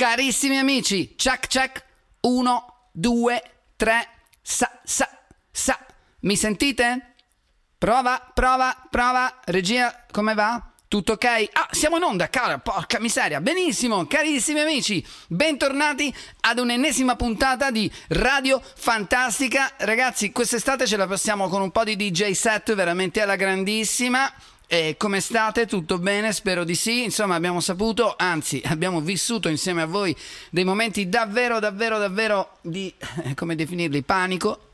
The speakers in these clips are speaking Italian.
Carissimi amici, check check. Uno, due, tre. Sa, sa, sa. Mi sentite? Prova, prova, prova. Regia, come va? Tutto ok? Ah, siamo in onda, cara, porca miseria. Benissimo, carissimi amici, bentornati ad un'ennesima puntata di Radio Fantastica. Ragazzi, quest'estate ce la passiamo con un po' di DJ set veramente alla grandissima. E come state? Tutto bene? Spero di sì. Insomma, abbiamo saputo, anzi, abbiamo vissuto insieme a voi dei momenti davvero, davvero, davvero di, come definirli, panico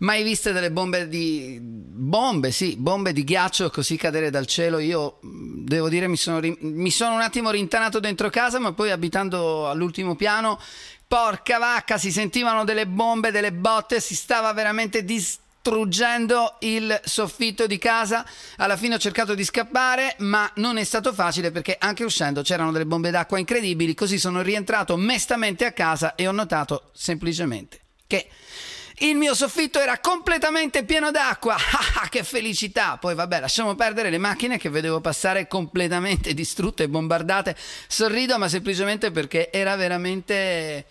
Mai viste delle bombe di... bombe, sì, bombe di ghiaccio così cadere dal cielo? Io devo dire mi sono, ri... mi sono un attimo rintanato dentro casa, ma poi abitando all'ultimo piano, porca vacca, si sentivano delle bombe, delle botte, si stava veramente distruggendo il soffitto di casa. Alla fine ho cercato di scappare, ma non è stato facile perché anche uscendo c'erano delle bombe d'acqua incredibili. Così sono rientrato mestamente a casa e ho notato semplicemente che il mio soffitto era completamente pieno d'acqua. Ah, che felicità! Poi vabbè, lasciamo perdere le macchine che vedevo passare completamente distrutte e bombardate. Sorrido, ma semplicemente perché era veramente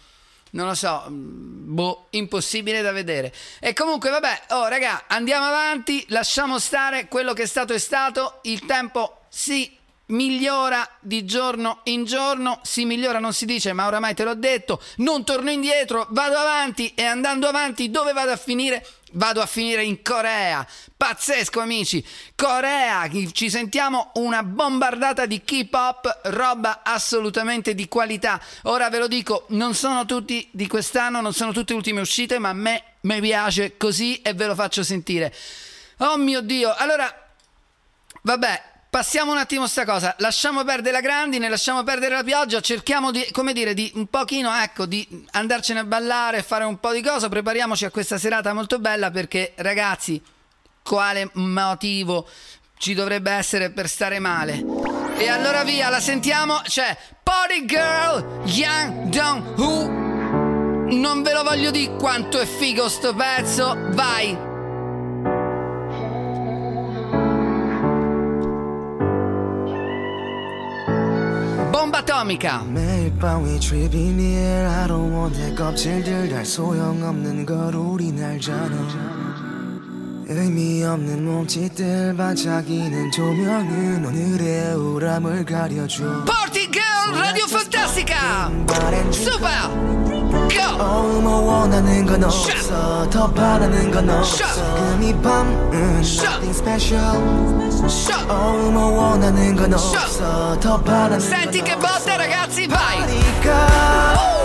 non lo so, mm, boh, impossibile da vedere. E comunque, vabbè, oh raga, andiamo avanti, lasciamo stare quello che è stato è stato, il tempo si migliora di giorno in giorno, si migliora non si dice, ma oramai te l'ho detto, non torno indietro, vado avanti e andando avanti dove vado a finire? Vado a finire in Corea. Pazzesco amici. Corea, ci sentiamo una bombardata di K-pop, roba assolutamente di qualità. Ora ve lo dico, non sono tutti di quest'anno, non sono tutte ultime uscite, ma a me mi piace così e ve lo faccio sentire. Oh mio Dio. Allora Vabbè, Passiamo un attimo a sta cosa, lasciamo perdere la grandine, lasciamo perdere la pioggia, cerchiamo di, come dire, di un pochino, ecco, di andarcene a ballare, fare un po' di cosa, prepariamoci a questa serata molto bella perché, ragazzi, quale motivo ci dovrebbe essere per stare male? E allora via, la sentiamo, c'è Party Girl, Young Dong Who. Non ve lo voglio dire quanto è figo sto pezzo, vai! Bomba atomica. 매일 밤 we tripping here. I don't want that 껍질들 달 소용없는 걸 우린 알잖아. 의미 없는 몸짓들 반짝이는 조명은 오늘의 우람을 가려줘. Party girl, radio fantastica. Super. Go. 뭐 원하는 건 없어 더 바라는 건 없어 지금 이 밤은 nothing special oh, 뭐 원하는 건 없어 더 바라는 Senti che botta ragazzi vai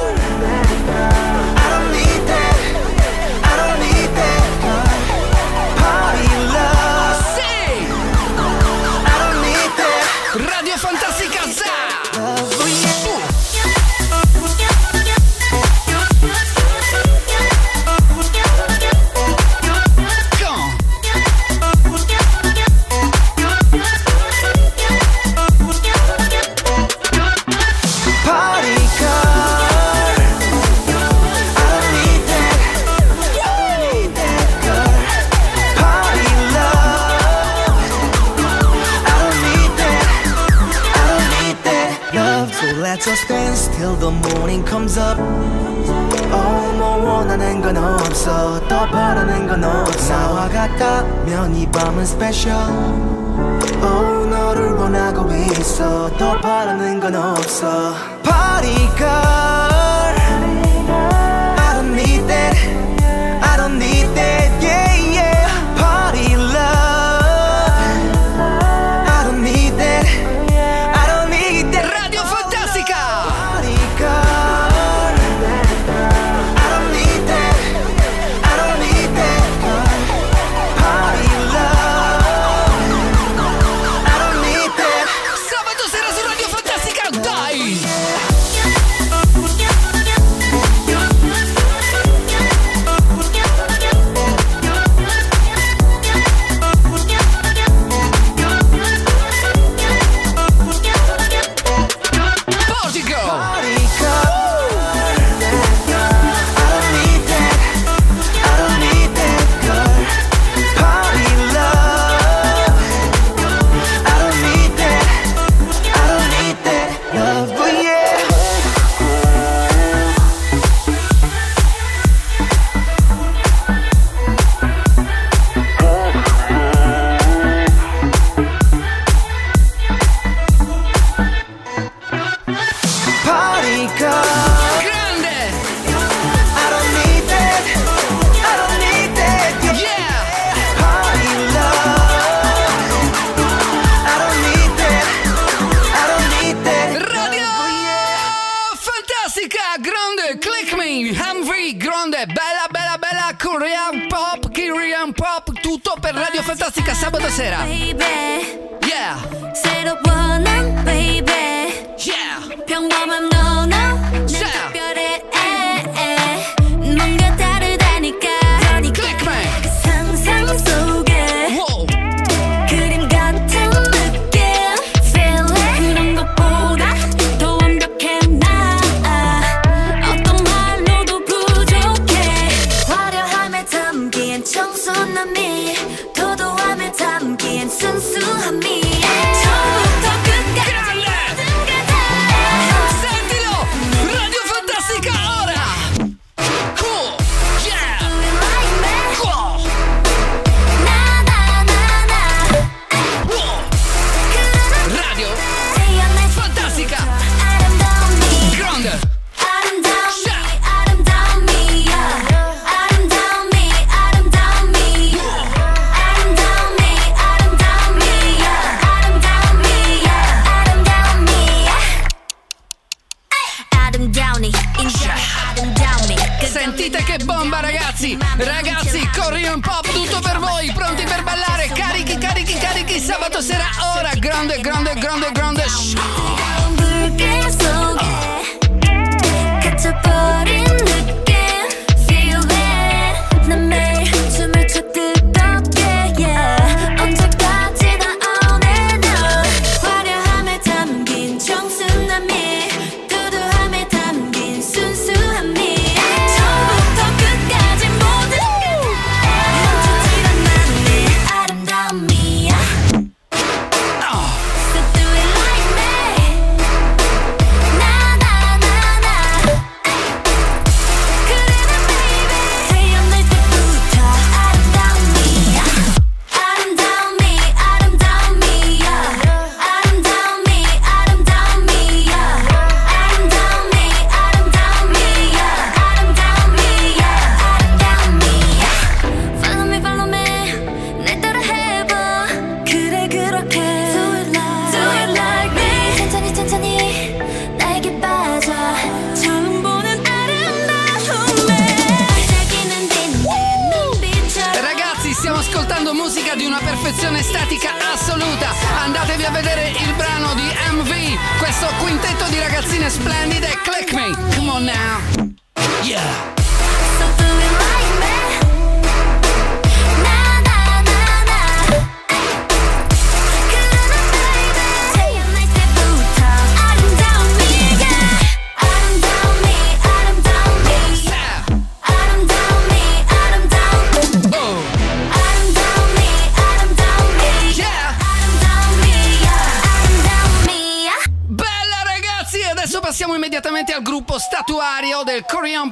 grande, click me, Humphrey, grande, bella, bella, bella, Korean Pop, Korean Pop, tutto per Radio Fantastica sabato sera. baby Yeah. Se lo buono, baby. Yeah. 평범함, no, no. yeah. 특별해, 뭔가 다르다니까. grande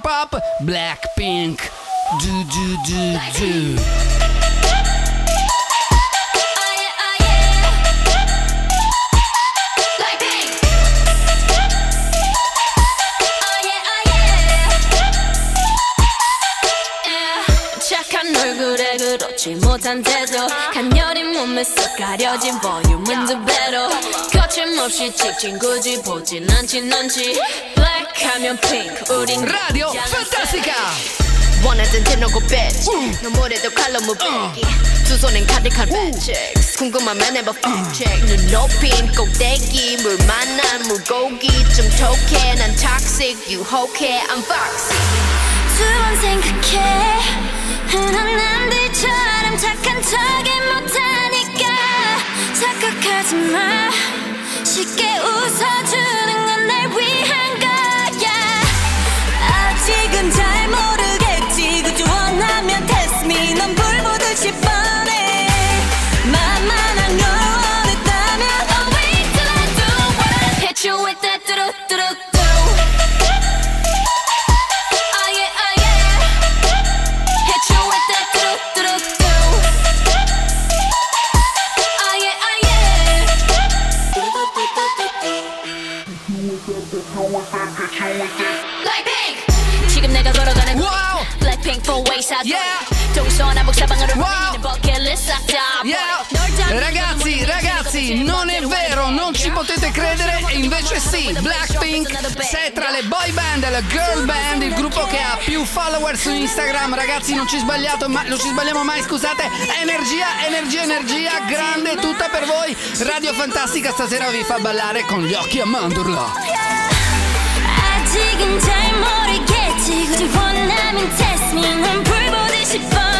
K-pop, Blackpink, do do do do. 착한 얼굴에 그렇지 못한 태도 간녀린 몸에 쏙 가려진 볼륨은 두 배로. 거침없이 찍힌 굳이 보진 않지 넌지. 가면 핑크 우린 라디오 판타스티카 원하던 대놓고 배치 눈물에도 음. 칼로 무배기. 어. 두 손엔 가득한 음. 배치 궁금하면 해봐 팩책 눈 높인 꼭대기 물 만난 물고기. 좀 톡해 난 toxic. 유혹해 I'm foxy. 두번 생각해. 흔한 남들처럼 착한 척이 못하니까. 착각하지 마. 쉽게 웃어주는 건 날 위한 거 在梦 ci potete credere, e invece sì, Blackpink sei tra le boy band e le girl band, il gruppo che ha più follower su Instagram, ragazzi, non ci sbagliato, ma non ci sbagliamo mai, scusate. Energia, energia, energia, grande tutta per voi. Radio Fantastica stasera vi fa ballare con gli occhi a mandorla. 아직은 잘 모르겠지 굳이 원하면 test me 난 불보듯이 뻔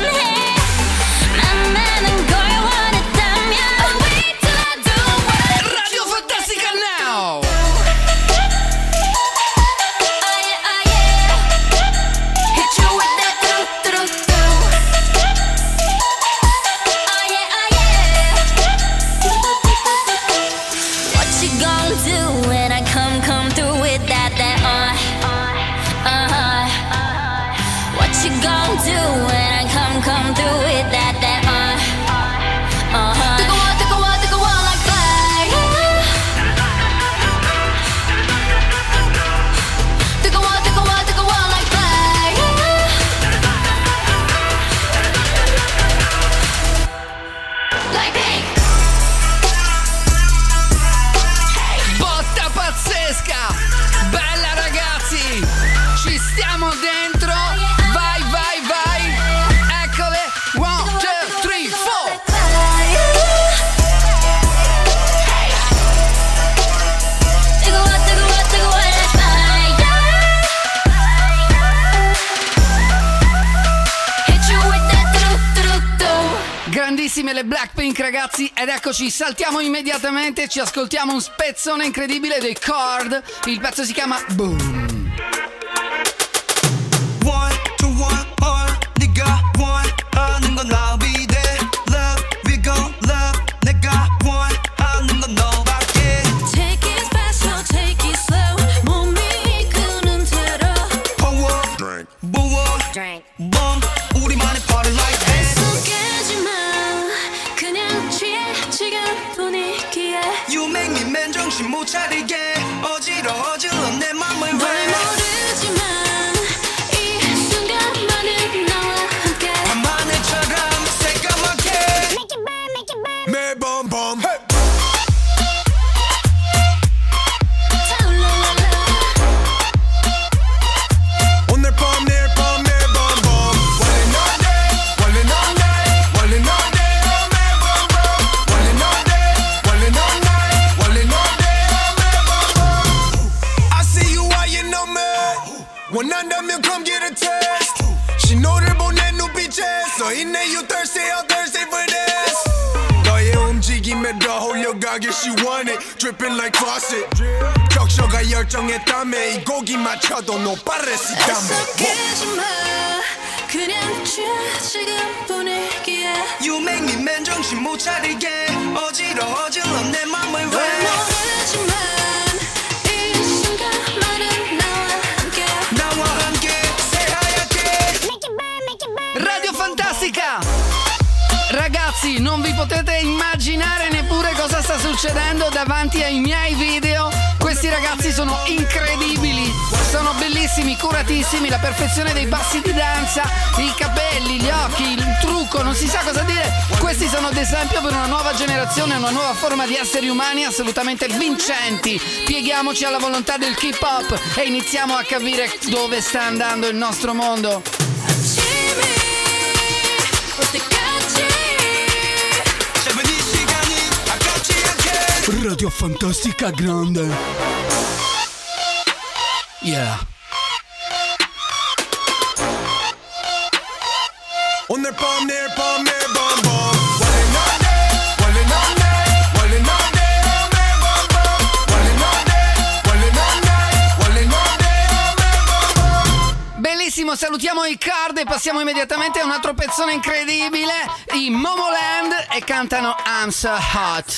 Grandissime le Blackpink ragazzi ed eccoci, saltiamo immediatamente, ci ascoltiamo un spezzone incredibile dei Chord, il pezzo si chiama Boom. 홀려가길 she want it. Dripping like faucet. 적셔가 열정의 땀에 이 고기 맞춰도 no y dame 속이지마. 그냥 취해 지금 분위기에. You make me 맨정신 못 차리게. 어지러워질러 내 맘을 널왜 모르지만 Ragazzi, non vi potete immaginare neppure cosa sta succedendo davanti ai miei video. Questi ragazzi sono incredibili, sono bellissimi, curatissimi, la perfezione dei passi di danza, i capelli, gli occhi, il trucco, non si sa cosa dire. Questi sono ad esempio per una nuova generazione, una nuova forma di esseri umani assolutamente vincenti. Pieghiamoci alla volontà del hip hop e iniziamo a capire dove sta andando il nostro mondo. 아 Radio Fantastica Grande. Yeah. On their palm, pom, palm, bom, bom. 밤. Bellissimo, salutiamo i card e passiamo immediatamente a un altro pezzone incredibile. I Momoland e cantano I'm so hot.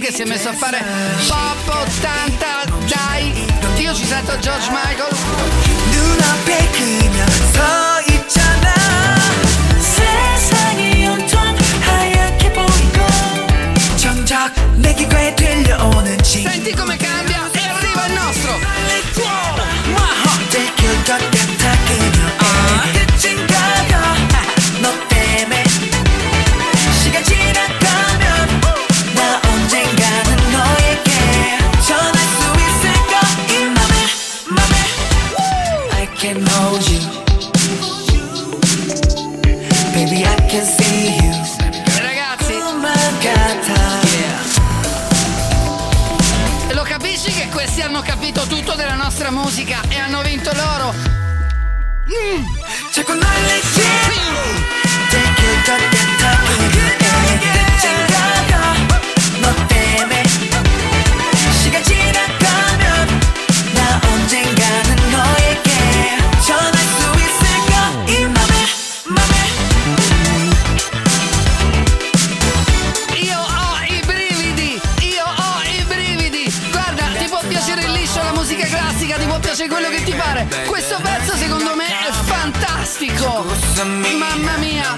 che si è messo a fare pop 80 dai. Io ci sento George Michael. Fantastico. Mamma mia.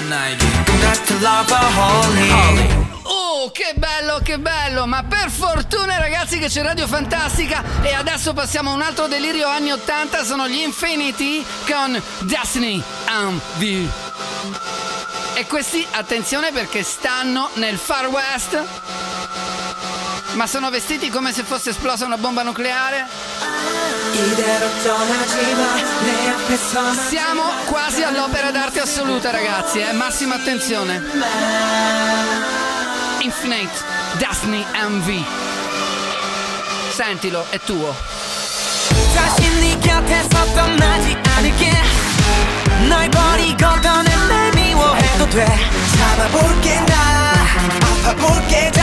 Oh, che bello, che bello! Ma per fortuna ragazzi che c'è Radio Fantastica e adesso passiamo a un altro delirio anni 80, sono gli Infinity con Destiny and V. E questi, attenzione perché stanno nel Far West, ma sono vestiti come se fosse esplosa una bomba nucleare. 이대로 떠나지 마내 앞에서 Siamo quasi all'opera d'arte assoluta ragazzi, eh? massima attenzione. Infinite, Destiny MV. Sentilo, è tuo. 다시 네 곁에서 떠나지 않을게 널 버리고 떠난 날 미워해도 돼 잡아볼게 나 아파볼게 다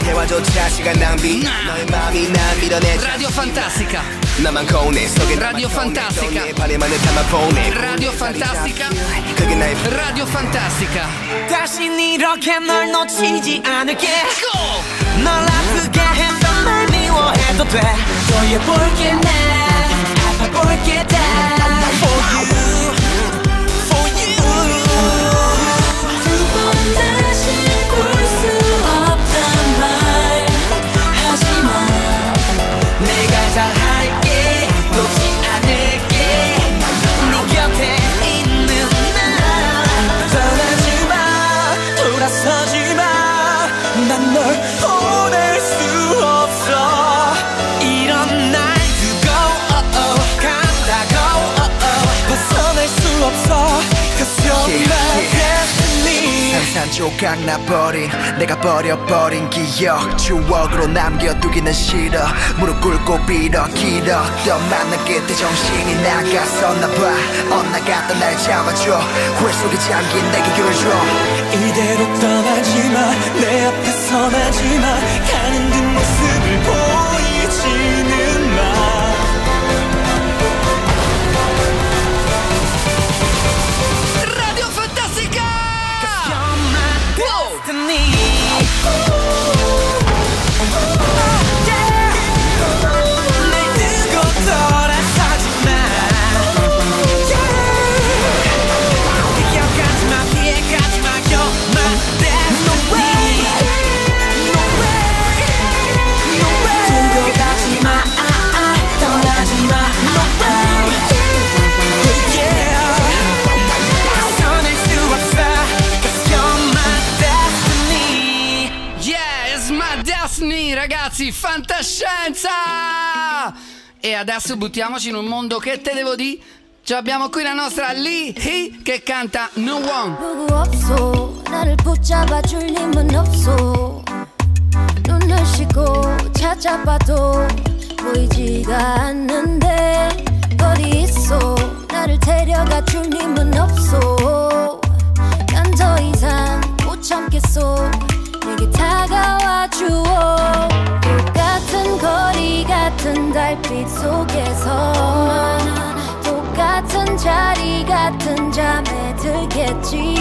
대화조차 시간 낭비 너의 맘이 난 밀어내자 Radio Fantastica, 나만 거운해 속에 Radio Fantastica. 내 반에만을 담아 보내 Radio Fantastica, 그게 나의 Radio Fantastica. 다신 이렇게 널 놓치지 않을게 Go! 널 아프게 했던 날 미워해도 돼 돌려볼게 나 아파볼게 다 For you 조각 나버린 내가 버려버린 기억. 추억으로 남겨두기는 싫어. 무릎 꿇고 빌어 길었던 만남 끝에 정신이 나갔었나봐. 엇나갔던 날 잡아줘. 후회 속에 잠긴 내게 길을 줘. 이대로 떠나지 마, 내 앞에 서 나지 마, 가는 뒷모습을 보 fantascienza! E adesso buttiamoci in un mondo che te devo dire. Ci abbiamo qui la nostra Lee Hee che canta No One. 어디 있어 나를 데려가 줄 힘은 없어 더 이상 못 참겠어 내게 다가와 똑같은 거리 같은 달빛 속에서 똑같은 자리 같은 잠에 들겠지.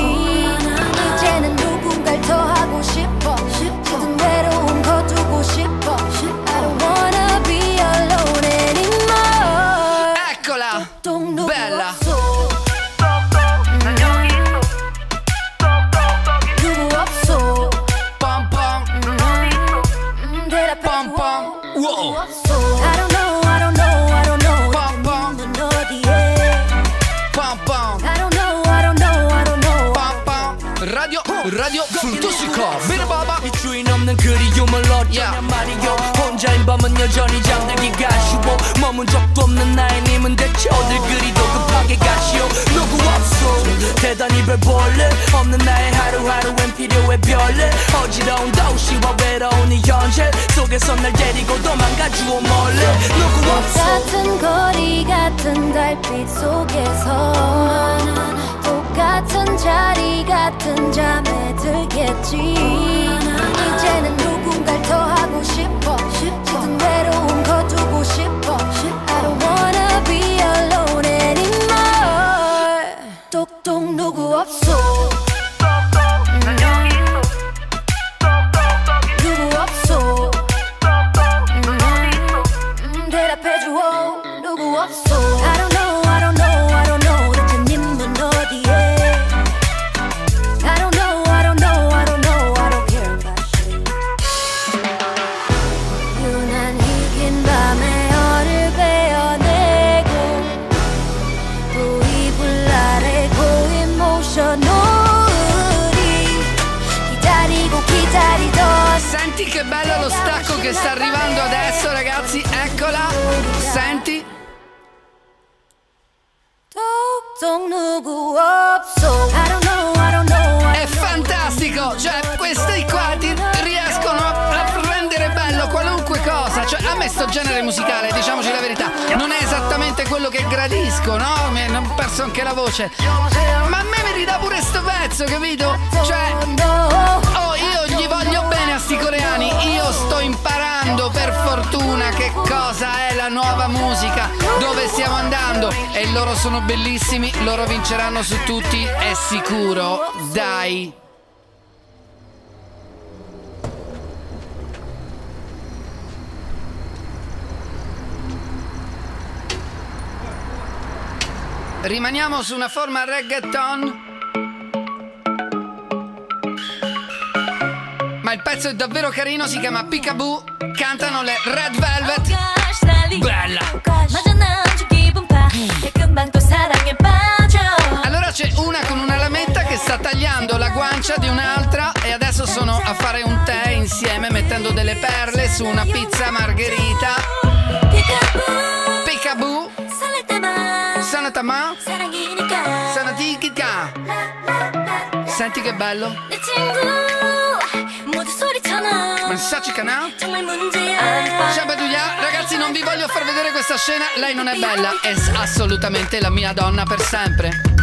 이제는 누군가를 더하 어쩌냐 말이요. 혼자인 밤은 여전히 잠들기가 쉬워 머문 적도 없는 나의 님은 대체 어딜 그리도 급하게 가시오. 누구 없소 대단히 별볼일 없는 나의 하루하루엔 필요해 별일 어지러운 도시와 외로운 이 현실 속에서 날 데리고 도망가 주오 몰래. 누구 없소 같은 거리 같은 달빛 속에서 똑 같은 자리 같은 잠에 들겠지. 이제는 누군가를 더 하고 싶어. 짙은 외로움 거두고 싶어. I don't wanna be alone anymore. 똑똑 누구 없어 Senti che bello lo stacco che sta arrivando adesso, ragazzi. Eccola. Senti. È fantastico, cioè questi qua ti riescono a, rendere bello qualunque cosa, cioè a me sto genere musicale, diciamoci la verità, non è esattamente quello che gradisco, no? Mi ho perso anche la voce, ma a me mi ridà pure sto pezzo, capito? Cioè, oh, coreani. Io sto imparando per fortuna che cosa è la nuova musica, dove stiamo andando. E loro sono bellissimi, loro vinceranno su tutti, è sicuro. Dai. Rimaniamo su una forma reggaeton. ma il pezzo è davvero carino, si chiama Peekaboo, cantano le Red Velvet. Bella! Allora c'è una con una lametta che sta tagliando la guancia di un'altra e adesso sono a fare un tè insieme mettendo delle perle su una pizza margherita. Peekaboo. Sanatama. Sanatikika. Senti che bello. Messaggi canale Ciao Ragazzi non vi voglio far vedere questa scena Lei non è bella È assolutamente la mia donna per sempre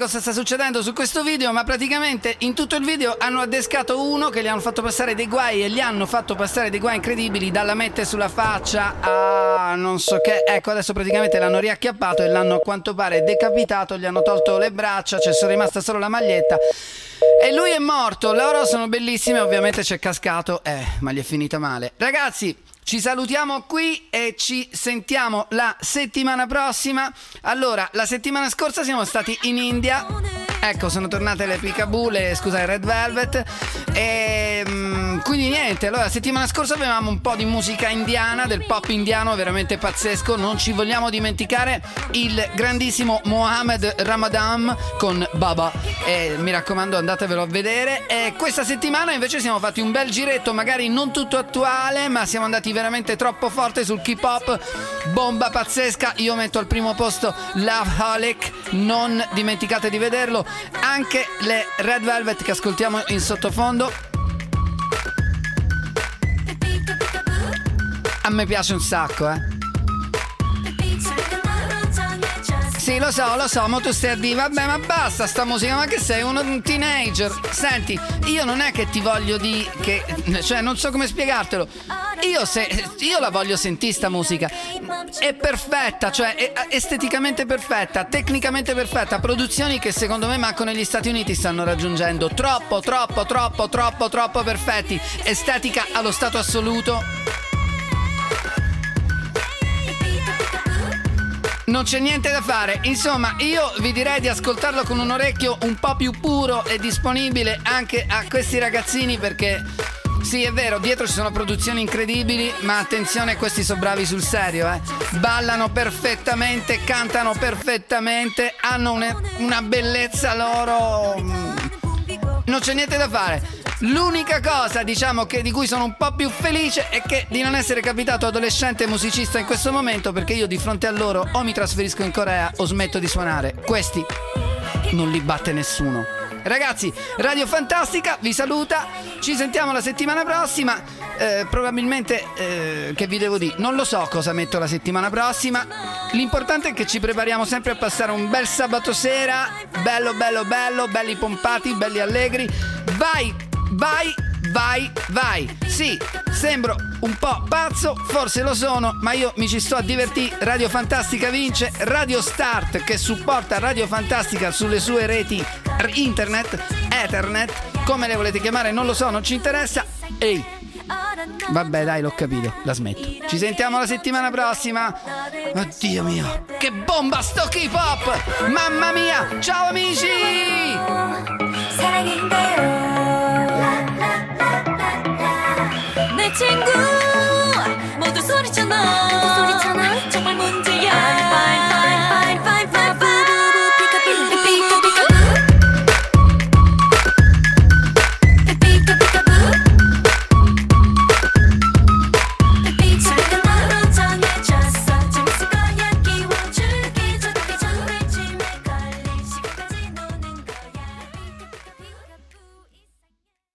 cosa sta succedendo su questo video, ma praticamente in tutto il video hanno addescato uno che gli hanno fatto passare dei guai e gli hanno fatto passare dei guai incredibili dalla mette sulla faccia a non so che. Ecco, adesso praticamente l'hanno riacchiappato e l'hanno a quanto pare decapitato, gli hanno tolto le braccia, c'è solo rimasta solo la maglietta. E lui è morto, loro sono bellissime, ovviamente c'è cascato, eh, ma gli è finita male. Ragazzi, ci salutiamo qui e ci sentiamo la settimana prossima. Allora, la settimana scorsa siamo stati in India. Ecco, sono tornate le Peekaboo, le, scusa, Red Velvet. E mm, quindi niente, allora settimana scorsa avevamo un po' di musica indiana, del pop indiano veramente pazzesco. Non ci vogliamo dimenticare il grandissimo Mohammed Ramadan con Baba. E mi raccomando, andatevelo a vedere. E questa settimana invece siamo fatti un bel giretto, magari non tutto attuale, ma siamo andati veramente troppo forte sul K-pop. Bomba pazzesca. Io metto al primo posto Love Holic. Non dimenticate di vederlo. Anche le Red Velvet che ascoltiamo in sottofondo. A me piace un sacco, eh. Sì, lo so, lo so, ma tu stai a dire, vabbè, ma basta sta musica, ma che sei uno- un teenager? Senti, io non è che ti voglio dire che, cioè, non so come spiegartelo. Io, se, io la voglio sentire sta musica. È perfetta, cioè è esteticamente perfetta, tecnicamente perfetta, produzioni che secondo me manco negli Stati Uniti stanno raggiungendo. Troppo, troppo, troppo, troppo, troppo perfetti. Estetica allo stato assoluto. Non c'è niente da fare, insomma io vi direi di ascoltarlo con un orecchio un po' più puro e disponibile anche a questi ragazzini perché sì è vero, dietro ci sono produzioni incredibili, ma attenzione questi sono bravi sul serio, eh. Ballano perfettamente, cantano perfettamente, hanno una, una bellezza loro... Non c'è niente da fare. L'unica cosa, diciamo, che di cui sono un po' più felice è che di non essere capitato adolescente musicista in questo momento, perché io di fronte a loro o mi trasferisco in Corea o smetto di suonare. Questi non li batte nessuno. Ragazzi, Radio Fantastica vi saluta. Ci sentiamo la settimana prossima. Eh, probabilmente, eh, che vi devo dire, non lo so cosa metto la settimana prossima. L'importante è che ci prepariamo sempre a passare un bel sabato sera. Bello, bello, bello, belli pompati, belli allegri. Vai, vai, vai, vai. Sì, sembro un po' pazzo, forse lo sono, ma io mi ci sto a divertire. Radio Fantastica vince. Radio Start che supporta Radio Fantastica sulle sue reti internet, Ethernet, come le volete chiamare, non lo so, non ci interessa. Ehi, vabbè dai, l'ho capito, la smetto. Ci sentiamo la settimana prossima. Oddio mio, che bomba sto K-pop! Mamma mia, ciao amici! 사랑인가요? 내 친구